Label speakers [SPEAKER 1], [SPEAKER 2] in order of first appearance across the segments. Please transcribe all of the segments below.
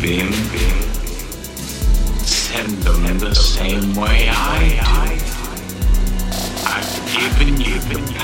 [SPEAKER 1] Beam. Send them the same way I do. I've given you the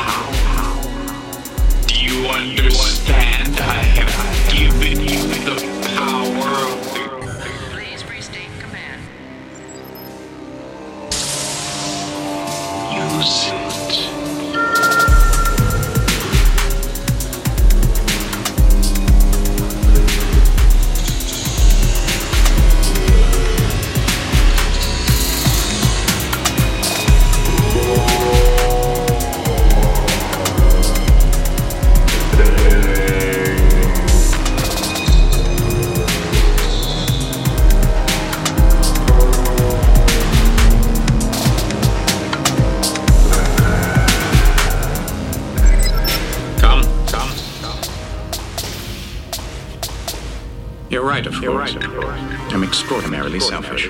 [SPEAKER 2] You're right, of course. I'm extraordinarily selfish.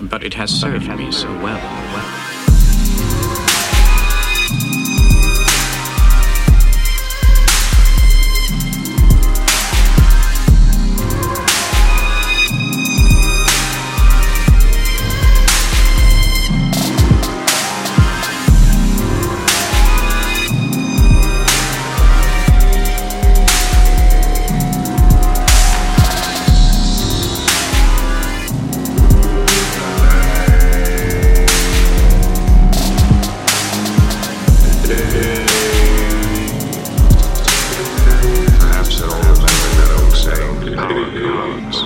[SPEAKER 2] But it has served me so well. well. roads.